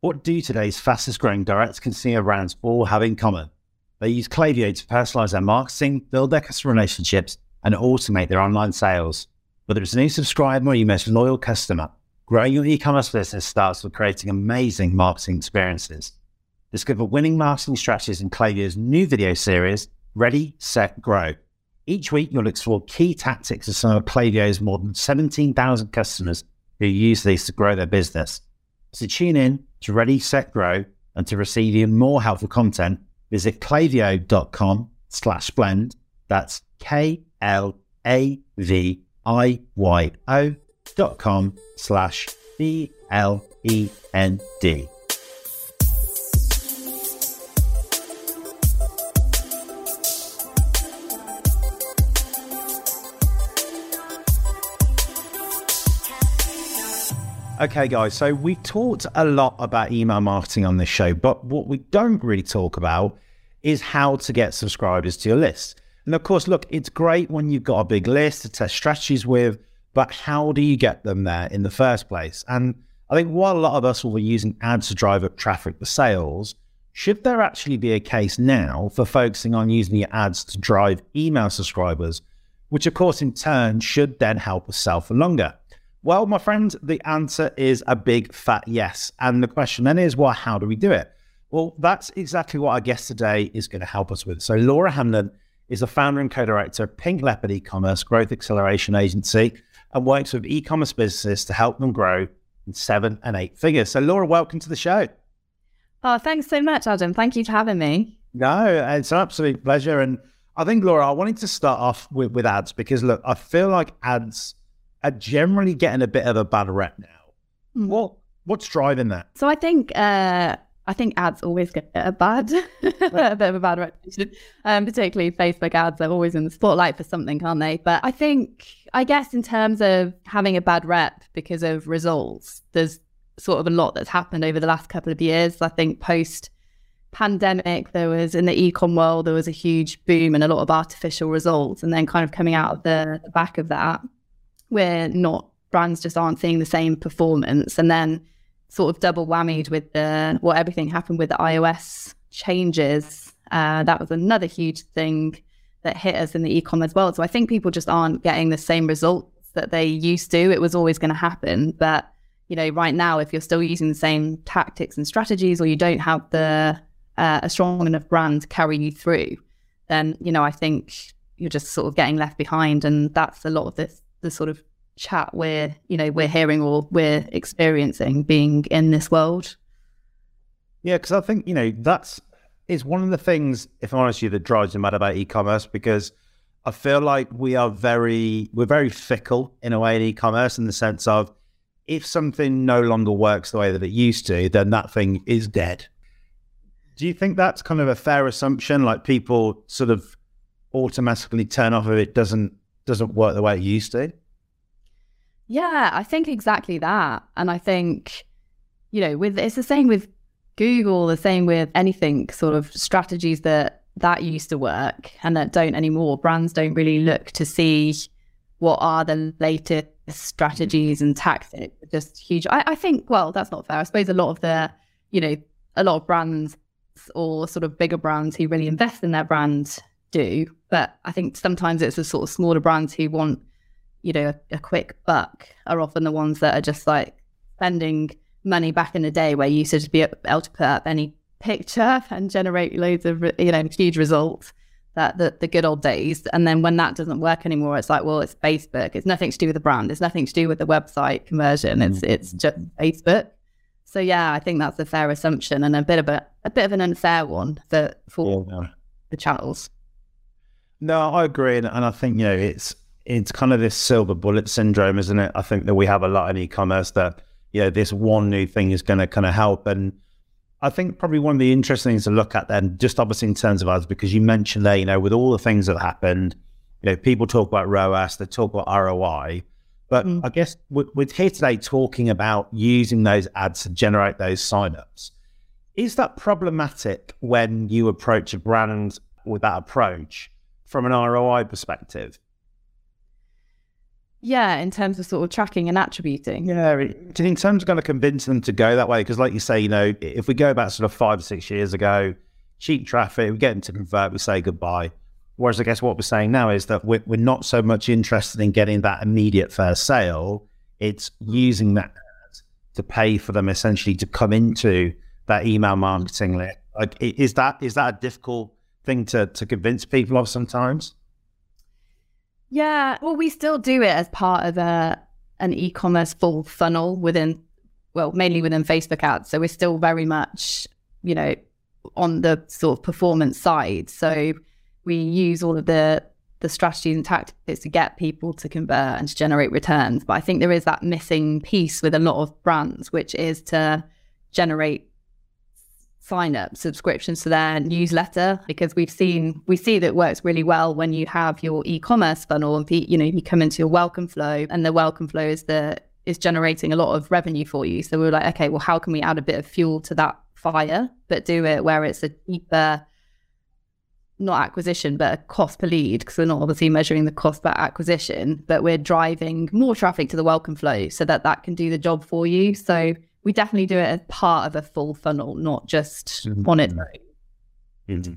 What do today's fastest growing direct consumer brands all have in common? They use Klaviyo to personalize their marketing, build their customer relationships, and automate their online sales. Whether it's a new subscriber or your most loyal customer, growing your e-commerce business starts with creating amazing marketing experiences. Discover winning marketing strategies in Klaviyo's new video series, Ready, Set, Grow. Each week, you'll explore key tactics of some of Klaviyo's more than 17,000 customers who use these to grow their business. So tune in to Ready, Set, Grow, and to receive even more helpful content, visit klaviyo.com slash blend. That's K L A V I Y O dot com slash B Okay, guys, so we've talked a lot about email marketing on this show, but what we don't really talk about is how to get subscribers to your list. And of course, look, it's great when you've got a big list to test strategies with, but how do you get them there in the first place? And I think while a lot of us will be using ads to drive up traffic for sales, should there actually be a case now for focusing on using your ads to drive email subscribers, which of course in turn should then help us sell for longer? Well, my friend, the answer is a big fat yes. And the question then is, well, how do we do it? Well, that's exactly what our guest today is going to help us with. So, Laura Hamlin is the founder and co director of Pink Leopard e commerce growth acceleration agency and works with e commerce businesses to help them grow in seven and eight figures. So, Laura, welcome to the show. Oh, thanks so much, Adam. Thank you for having me. No, it's an absolute pleasure. And I think, Laura, I wanted to start off with, with ads because, look, I feel like ads are generally getting a bit of a bad rep now. Mm. What what's driving that? So I think uh, I think ads always get a bad a bit of a bad reputation. Um, particularly Facebook ads, they're always in the spotlight for something, aren't they? But I think I guess in terms of having a bad rep because of results, there's sort of a lot that's happened over the last couple of years. I think post pandemic, there was in the ecom world, there was a huge boom and a lot of artificial results. And then kind of coming out of the, the back of that, we're not brands just aren't seeing the same performance and then sort of double whammied with the what everything happened with the ios changes. Uh, that was another huge thing that hit us in the e-commerce world. So i think people just aren't getting the same results that they used to. It was always going to happen. But you know right now if you're still using the same tactics and strategies or you don't have the uh, a strong enough brand to carry you through then you know i think you're just sort of getting left behind and that's a lot of this the sort of chat we're you know we're hearing or we're experiencing being in this world? Yeah because i think you know that's is one of the things if i'm honest you that drives me mad about e-commerce because i feel like we are very we're very fickle in a way in e-commerce in the sense of if something no longer works the way that it used to then that thing is dead. Do you think that's kind of a fair assumption? Like people sort of automatically turn off if it doesn't doesn't work the way it used to. Yeah, I think exactly that. And I think, you know, with it's the same with Google, the same with anything sort of strategies that that used to work and that don't anymore. Brands don't really look to see what are the latest strategies and tactics. Just huge. I, I think, well, that's not fair. I suppose a lot of the, you know, a lot of brands or sort of bigger brands who really invest in their brand do. But I think sometimes it's the sort of smaller brands who want, you know, a, a, quick buck are often the ones that are just like spending money back in the day where you used to be able to put up any picture and generate loads of, you know, huge results. That the, the good old days. And then when that doesn't work anymore, it's like, well, it's Facebook. It's nothing to do with the brand. It's nothing to do with the website conversion. It's mm-hmm. it's just Facebook. So yeah, I think that's a fair assumption and a bit of a a bit of an unfair one for for yeah. the channels. No, I agree, and, and I think you know it's it's kind of this silver bullet syndrome, isn't it? I think that we have a lot in e-commerce that you know this one new thing is going to kind of help, and I think probably one of the interesting things to look at then, just obviously in terms of us, because you mentioned there, you know, with all the things that happened, you know, people talk about ROAS, they talk about ROI, but mm. I guess we're, we're here today talking about using those ads to generate those signups. Is that problematic when you approach a brand with that approach? From an ROI perspective? Yeah, in terms of sort of tracking and attributing. Yeah, in terms of kind of convincing them to go that way, because like you say, you know, if we go back sort of five or six years ago, cheap traffic, we get them to convert, we say goodbye. Whereas I guess what we're saying now is that we're, we're not so much interested in getting that immediate first sale. It's using that to pay for them essentially to come into that email marketing list. Like, is that is that a difficult thing to to convince people of sometimes? Yeah, well, we still do it as part of a an e-commerce full funnel within, well, mainly within Facebook ads. So we're still very much, you know, on the sort of performance side. So we use all of the the strategies and tactics to get people to convert and to generate returns. But I think there is that missing piece with a lot of brands, which is to generate sign up subscriptions to their newsletter because we've seen we see that works really well when you have your e-commerce funnel and you know you come into your welcome flow and the welcome flow is the is generating a lot of revenue for you. So we are like okay well how can we add a bit of fuel to that fire but do it where it's a deeper not acquisition but a cost per lead? Because we're not obviously measuring the cost per acquisition but we're driving more traffic to the welcome flow so that that can do the job for you. So we definitely do it as part of a full funnel, not just mm-hmm. on it. Mm-hmm.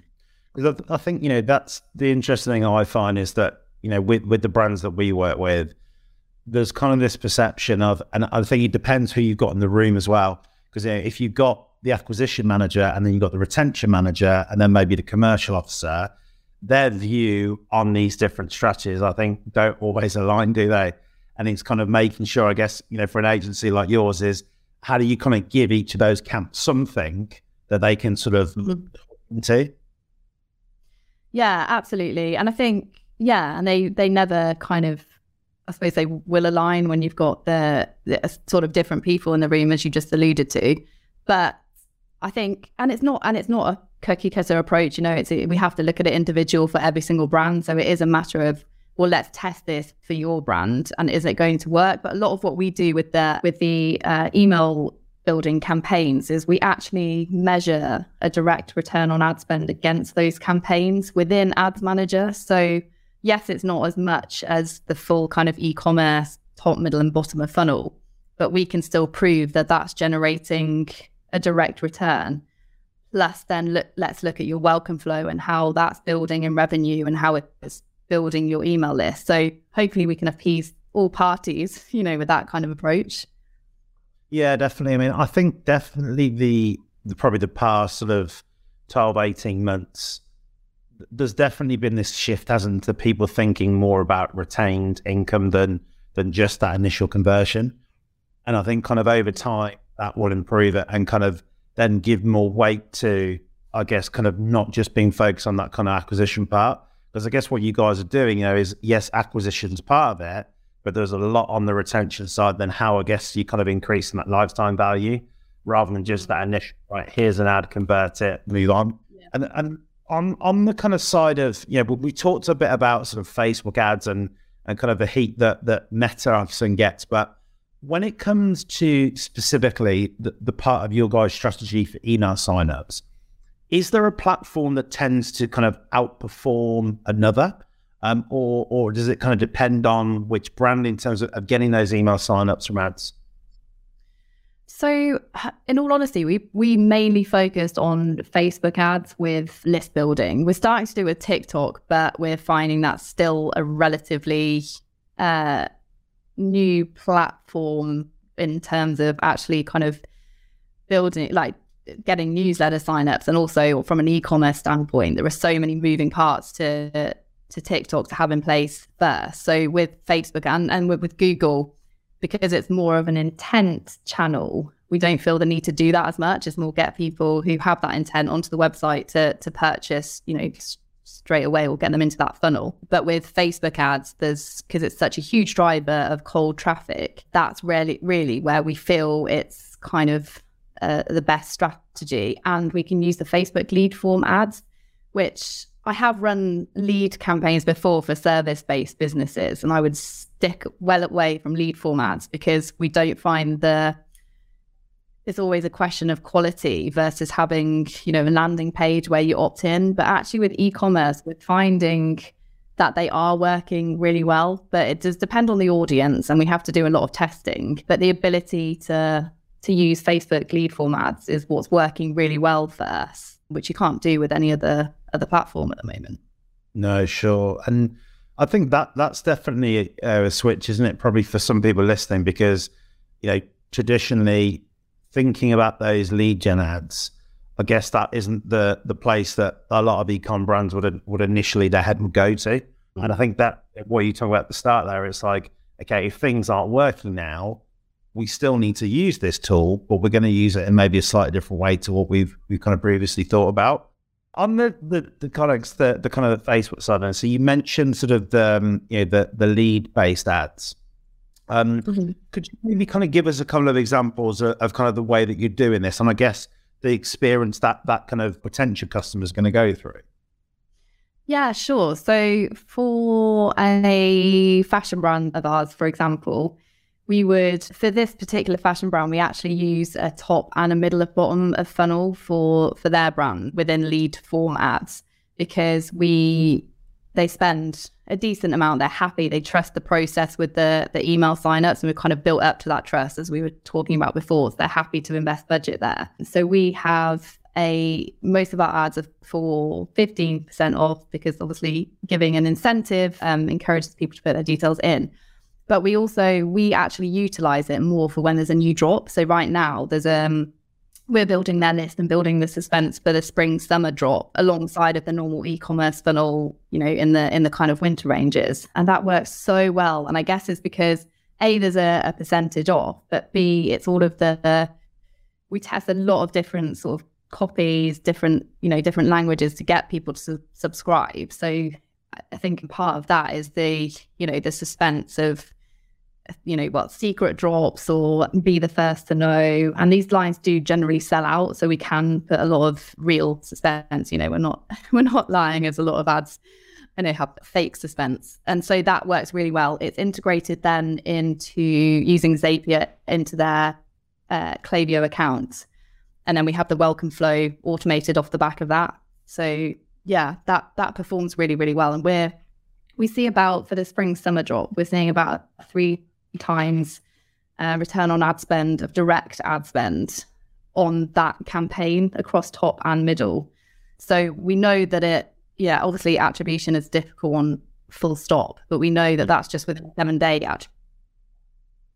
Because I, I think you know that's the interesting thing I find is that you know with with the brands that we work with, there's kind of this perception of, and I think it depends who you've got in the room as well. Because you know, if you've got the acquisition manager and then you've got the retention manager and then maybe the commercial officer, their view on these different strategies, I think, don't always align, do they? And it's kind of making sure, I guess, you know, for an agency like yours, is how do you kind of give each of those camps something that they can sort of mm-hmm. into? Yeah, absolutely. And I think, yeah, and they they never kind of I suppose they will align when you've got the, the, sort of different people in the room, as you just alluded to. But I think, and it's not, and it's not a cookie cutter approach. You know, it's we have to look at it individual for every single brand. So it is a matter of well, let's test this for your brand, and is it going to work? But a lot of what we do with the with the uh, email building campaigns is we actually measure a direct return on ad spend against those campaigns within Ads Manager. So yes, it's not as much as the full kind of e-commerce top, middle, and bottom of funnel, but we can still prove that that's generating a direct return. Plus, then look, let's look at your welcome flow and how that's building in revenue and how it's building your email list. So hopefully we can appease all parties, you know, with that kind of approach. Yeah, definitely. I mean, I think definitely the, the probably the past sort of 12, 18 months, there's definitely been this shift, hasn't to people thinking more about retained income than than just that initial conversion. And I think kind of over time that will improve it and kind of then give more weight to, I guess, kind of not just being focused on that kind of acquisition part, because I guess what you guys are doing, you know, is yes, acquisition's part of it, but there's a lot on the retention side than how I guess you kind of increasing that lifetime value rather than just that mm-hmm. initial right. Here's an ad, convert it, move on. Yeah. And and on on the kind of side of you know, we talked a bit about sort of Facebook ads and and kind of the heat that that Meta often gets, but when it comes to specifically the, the part of your guys' strategy for email signups, is there a platform that tends to kind of outperform another? Um, or, or does it kind of depend on which brand in terms of, of getting those email signups from ads? So, in all honesty, we we mainly focused on Facebook ads with list building. We're starting to do with TikTok, but we're finding that's still a relatively uh, new platform in terms of actually kind of building, it like getting newsletter signups and also from an e-commerce standpoint there are so many moving parts to to TikTok to have in place first. So with Facebook and, and with, with Google because it's more of an intent channel we don't feel the need to do that as much. It's more get people who have that intent onto the website to to purchase you know straight away or get them into that funnel. But with Facebook ads there's because it's such a huge driver of cold traffic that's really really where we feel it's kind of uh, the best And we can use the Facebook lead form ads, which I have run lead campaigns before for service based businesses, and I would stick well away from lead form ads because we don't find the it's always a question of quality versus having you know a landing page where you opt in but actually with e-commerce we're finding that they are working really well, but it does depend on the audience and we have to do a lot of testing. But the ability to to use Facebook lead form ads is what's working really well for us, which you can't do with any other other platform at the moment. No, sure. And I think that that's definitely a, a switch, isn't it? Probably for some people listening, because you know, traditionally thinking about those lead gen ads, I guess that isn't the the place that a lot of ecom brands would would initially their head would go to. And I think that what you talk about at the start there, it's like, okay, if things aren't working now, we still need to use this tool, but we're going to use it in maybe a slightly different way to what we've we've kind of previously thought about. On the the, the kind of the, the kind of the Facebook side, and so you mentioned sort of the um, you know the the lead based ads. Um, mm-hmm. Could you maybe kind of give us a couple of examples of, of, kind of the way that you're doing this, and I guess the experience that that kind of potential customer is going to go through? Yeah, sure. So for a fashion brand of ours, for example, we would for this particular fashion brand we actually use a top and a middle of bottom of funnel for for their brand within lead form ads because we they spend a decent amount they're happy they trust the process with the the email signups and we've kind of built up to that trust as we were talking about before. So they're happy to invest budget there. So we have a most of our ads are for 15% off because obviously giving an incentive um, encourages people to put their details in but we also we actually utilize it more for when there's a new drop. So right now there's um we're building their list and building the suspense for the spring summer drop alongside of the normal e-commerce funnel, you know, in the in the kind of winter ranges. And that works so well. And I guess it's because A, there's a, a percentage off, but B, it's all of the, the we test a lot of different sort of copies, different, you know, different languages to get people to su- subscribe. So I think part of that is the, you know, the suspense of you know what secret drops or be the first to know. And these lines do generally sell out so we can put a lot of real suspense you know we're not we're not lying as a lot of ads. I know have fake suspense. And so that works really well. It's integrated then into using Zapier into their uh, Klaviyo account. And then we have the welcome flow automated off the back of that. So yeah that that performs really really well. And we're we see about for the spring summer drop we're seeing about three times uh, return on ad spend of direct ad spend on that campaign across top and middle. So we know that it, yeah, obviously attribution is difficult on full stop, but we know that that's just within a seven day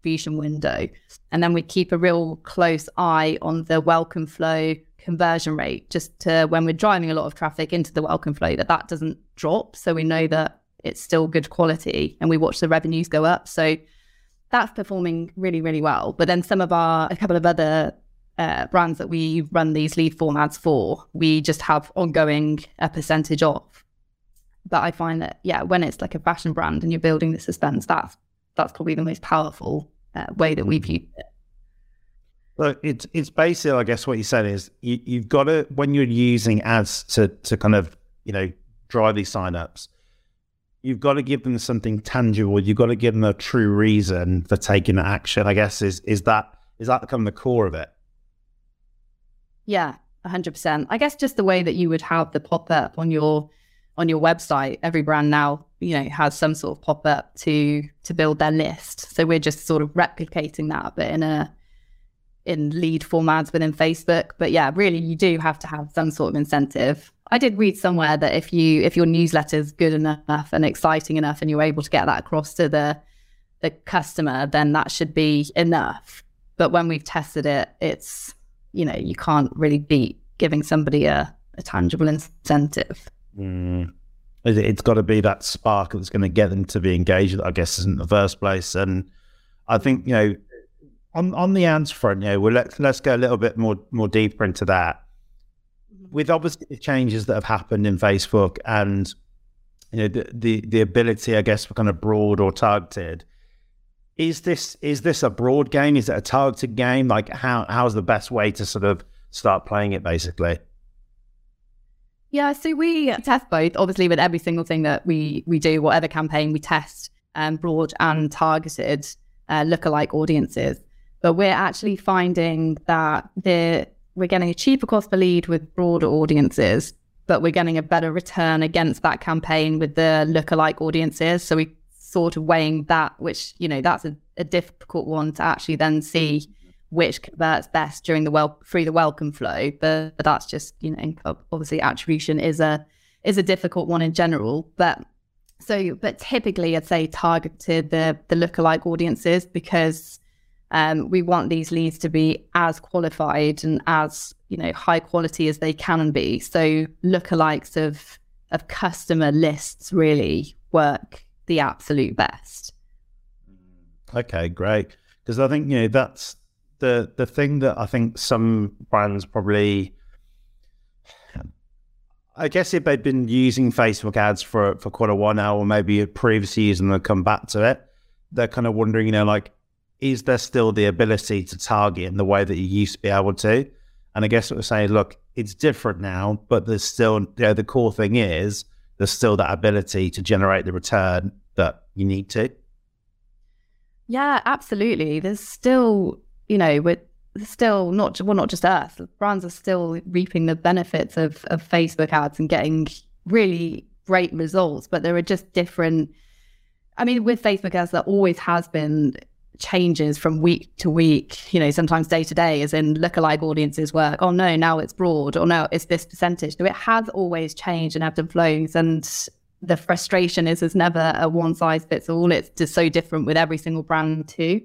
attribution window. And then we keep a real close eye on the welcome flow conversion rate, just to when we're driving a lot of traffic into the welcome flow, that that doesn't drop. So we know that it's still good quality and we watch the revenues go up. So that's performing really, really well. But then some of our, a couple of other uh, brands that we run these lead form ads for, we just have ongoing a percentage off. But I find that, yeah, when it's like a fashion brand and you're building the suspense, that's that's probably the most powerful uh, way that we've used it. Look, it's it's basically, I guess, what you said is you, you've got to when you're using ads to to kind of you know drive these signups, you've got to give them something tangible. You've got to give them a true reason for taking action. I guess is is that is that kind of the core of it? Yeah, hundred percent. I guess just the way that you would have the pop up on your on your website. Every brand now, you know, has some sort of pop up to to build their list. So we're just sort of replicating that, but in a in lead formats within Facebook. But yeah, really, you do have to have some sort of incentive. I did read somewhere that if you if your newsletter is good enough and exciting enough, and you're able to get that across to the the customer, then that should be enough. But when we've tested it, it's you know you can't really beat giving somebody a, a tangible incentive. Mm. It's got to be that spark that's going to get them to be engaged. I guess in the first place, and I think you know on on the ads front, yeah, well let's let's go a little bit more more deeper into that. With obviously the changes that have happened in Facebook and you know the the, the ability, I guess, for kind of broad or targeted. Is this is this a broad game? Is it a targeted game? Like how how's the best way to sort of start playing it basically? Yeah, so we test both. Obviously, with every single thing that we we do, whatever campaign we test, um, broad and targeted uh, lookalike audiences but we're actually finding that the we're getting a cheaper cost per lead with broader audiences, but we're getting a better return against that campaign with the lookalike audiences. So we sort of weighing that, which, you know, that's a, a difficult one to actually then see mm-hmm. which converts best during the well through the welcome flow. But, but that's just, you know, obviously attribution is a is a difficult one in general. But so but typically I'd say targeted the the lookalike audiences because um, we want these leads to be as qualified and as you know high quality as they can be. So lookalikes of of customer lists really work the absolute best. Okay, great. Because I think you know that's the the thing that I think some brands probably. I guess if they'd been using Facebook ads for for quite a while now, or maybe previously using them, come back to it, they're kind of wondering, you know, like, is there still the ability to target in the way that you used to be able to? And I guess what we're saying, look, it's different now, but there's still, you know, the core thing is there's still that ability to generate the return that you need to. Yeah, absolutely. There's still, you know, we're still not well, not just us. Brands are still reaping the benefits of of Facebook ads and getting really great results, but there are just different. I mean, with Facebook ads, there always has been changes from week to week, you know, sometimes day to day, as in lookalike audiences work. Oh no, now it's broad, or no, it's this percentage. So it has always changed and ebbed and flows. And the frustration is there's never a one size fits all. It's just so different with every single brand too.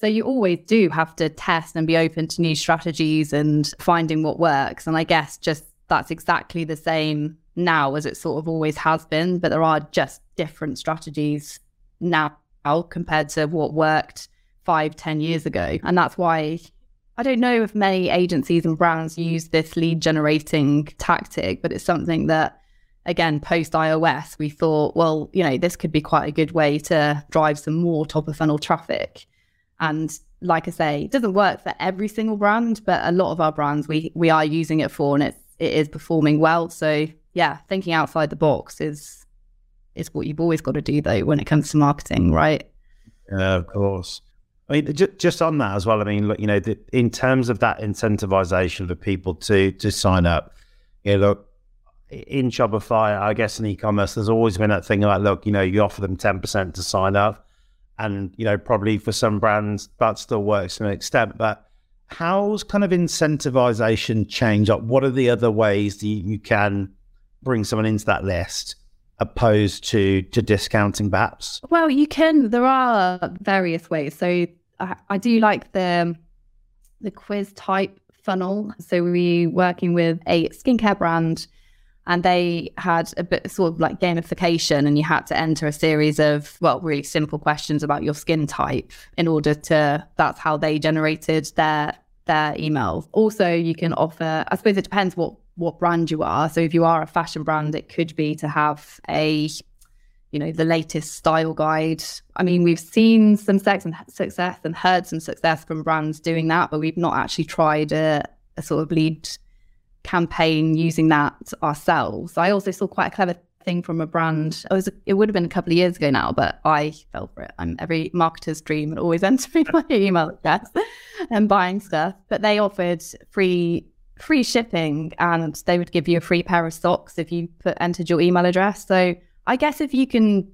So you always do have to test and be open to new strategies and finding what works. And I guess just that's exactly the same now as it sort of always has been, but there are just different strategies now compared to what worked five, ten years ago. And that's why I don't know if many agencies and brands use this lead generating tactic, but it's something that again, post iOS, we thought, well, you know, this could be quite a good way to drive some more top of funnel traffic. And like I say, it doesn't work for every single brand, but a lot of our brands we we are using it for and it's it is performing well. So yeah, thinking outside the box is is what you've always got to do though when it comes to marketing, right? Yeah, of course. I mean, just, just on that as well. I mean, look, you know, the, in terms of that incentivization for people to to sign up, you know, look, in Shopify, I guess in e-commerce, there's always been that thing about, look, you know, you offer them 10% to sign up. And, you know, probably for some brands, that still works to an extent. But how's kind of incentivization change? Like, what are the other ways that you can bring someone into that list opposed to to discounting perhaps? Well, you can. There are various ways. So I, I do like the the quiz type funnel. So we were working with a skincare brand and they had a bit sort of like gamification and you had to enter a series of well really simple questions about your skin type in order to that's how they generated their their emails also you can offer i suppose it depends what what brand you are so if you are a fashion brand it could be to have a you know the latest style guide i mean we've seen some and success and heard some success from brands doing that but we've not actually tried a, a sort of lead campaign using that ourselves. I also saw quite a clever thing from a brand. It was it would have been a couple of years ago now, but I fell for it. I'm every marketer's dream and always entering my email address and buying stuff. But they offered free free shipping and they would give you a free pair of socks if you put entered your email address. So I guess if you can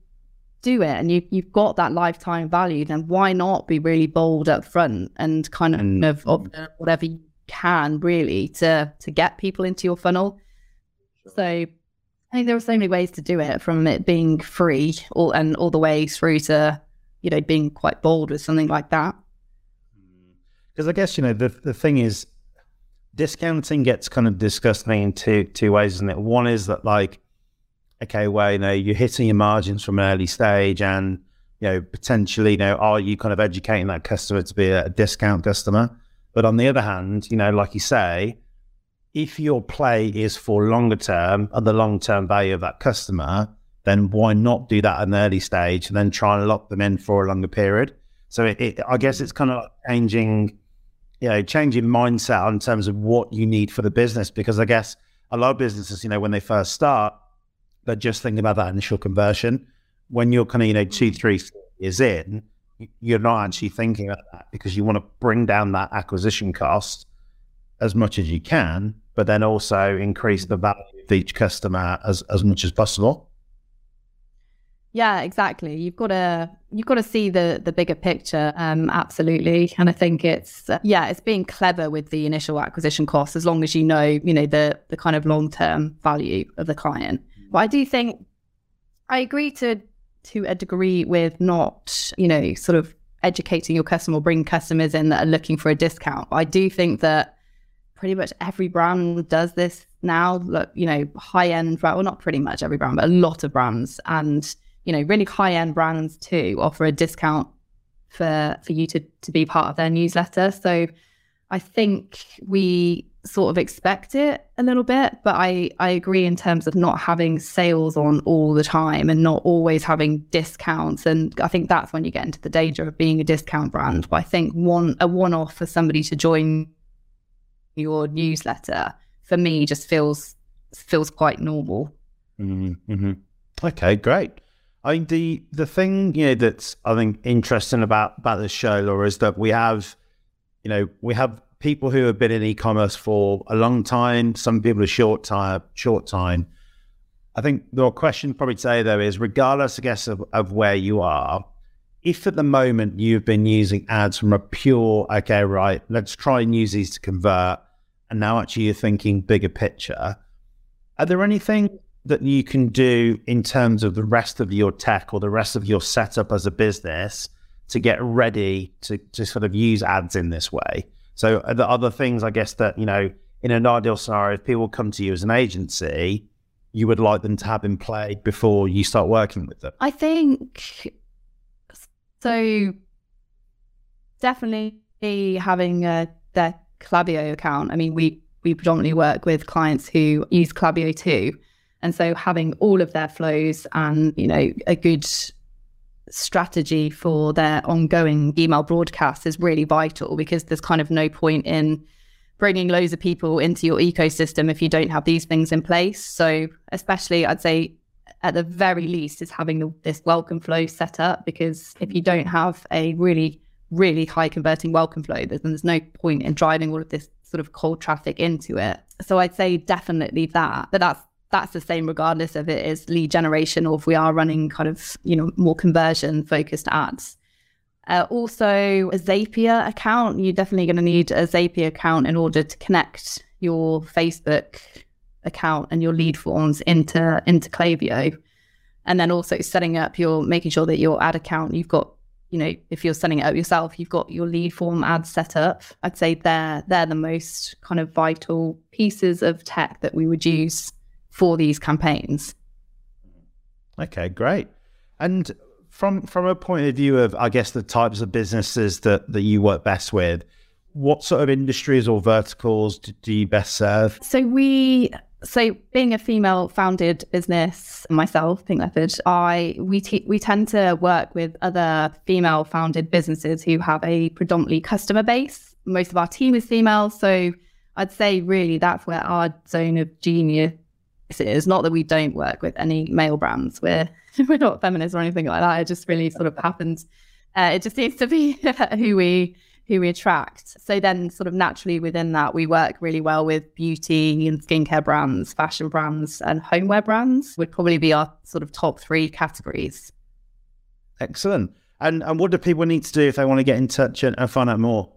do it and you you've got that lifetime value, then why not be really bold up front and kind of, mm. of, of whatever you can really to to get people into your funnel. Sure. So I think there are so many ways to do it from it being free all and all the way through to, you know, being quite bold with something like that. Because I guess, you know, the the thing is discounting gets kind of discussed in two two ways, isn't it? One is that like, okay, well, you know, you're hitting your margins from an early stage and you know, potentially, you know, are you kind of educating that customer to be a discount customer? But on the other hand, you know, like you say, if your play is for longer term and the long term value of that customer, then why not do that at an early stage and then try and lock them in for a longer period? So it, it, I guess it's kind of changing, you know, changing mindset in terms of what you need for the business. Because I guess a lot of businesses, you know, when they first start, they're just thinking about that initial conversion. When you're kind of, you know, two, mm. three years in, you're not actually thinking about that because you want to bring down that acquisition cost as much as you can. but then also increase mm. the value of each customer as, as much as possible. Yeah, exactly. You've got to you've got to see the the bigger picture. Um, absolutely, and I think it's uh, yeah, it's being clever with the initial acquisition costs as long as you know you know the the kind of long term value of the client. But I do think I agree to to a degree with not you know sort of educating your customer or bringing customers in that are looking for a discount. I do think that pretty much every brand does this now. Look, you know, high end, well, not pretty much every brand, but a lot of brands and you know, really high end brands too offer a discount for for you to to be part of their newsletter. So I think we sort of expect it a little bit, but I I agree in terms of not having sales on all the time and not always having discounts. And I think that's when you get into the danger of being a discount brand. But I think one a one off for somebody to join your newsletter for me just feels feels quite normal. Mm-hmm. Okay, great. I mean, the the thing you know that's I think interesting about about this show, Laura, is that we have, you know, we have people who have been in e-commerce for a long time. Some people a short time, short time. I think the question probably today though is, regardless, I guess, of, of where you are, if at the moment you've been using ads from a pure, okay, right, let's try and use these to convert, and now actually you're thinking bigger picture. Are there anything that you can do in terms of the rest of your tech or the rest of your setup as a business to get ready to, to sort of use ads in this way? So, are the other things, I guess, that, you know, in an ideal scenario, if people come to you as an agency, you would like them to have in play before you start working with them? I think so. Definitely having a, their Klaviyo account. I mean, we we predominantly work with clients who use Klaviyo too. And so having all of their flows and, you know, a good strategy for their ongoing email broadcasts is really vital because there's kind of no point in bringing loads of people into your ecosystem if you don't have these things in place. So, especially, I'd say at the very least, is having this welcome flow set up because if you don't have a really, really high converting welcome flow, then there's no point in driving all of this sort of cold traffic into it. So, I'd say definitely that, but that's that's the same regardless if it is lead generation or if we are running kind of you know more conversion focused ads. Uh, also a zapier account you're definitely going to need a zapier account in order to connect your facebook account and your lead forms into into Klaviyo. And then also setting up your making sure that your ad account you've got you know if you're setting it up yourself you've got your lead form ads set up. I'd say they're they're the most kind of vital pieces of tech that we would use for these campaigns. Okay, great. And from from a point of view of, I guess, the types of businesses that that you work best with, what sort of industries or verticals do, do you best serve? So we so being a female founded business myself pink leopard i we we tend to work with other female founded businesses who have a predominantly customer base most of our team is female so i'd say really that's where our zone of genius it is not that we don't work with any male brands. We're we're not feminists or anything like that. It just really sort of happens. Uh, it just seems to be who we who we attract. So then, sort of naturally within that, we work really well with beauty and skincare brands, fashion brands, and homeware brands. Would probably be our sort of top three categories. Excellent. And and what do people need to do if they want to get in touch and, and find out more?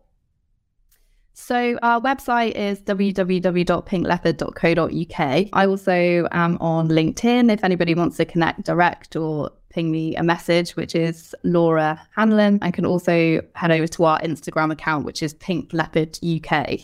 So our website is www.pinkleopard.co.uk. I also am on LinkedIn if anybody wants to connect direct or ping me a message, which is Laura Hanlon. I can also head over to our Instagram account, which is Pink Leopard UK.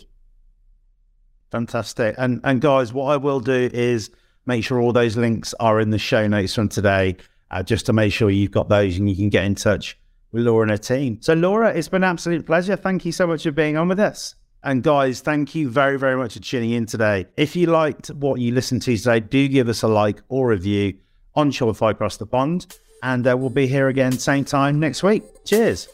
Fantastic. And and guys, what I will do is make sure all those links are in the show notes from today, uh, just to make sure you've got those and you can get in touch with Laura and her team. So Laura, it's been an absolute pleasure. Thank you so much for being on with us. And guys, thank you very, very much for tuning in today. If you liked what you listened to today, do give us a like or review on Shopify Across the Pond. And uh, we'll be here again, same time next week. Cheers.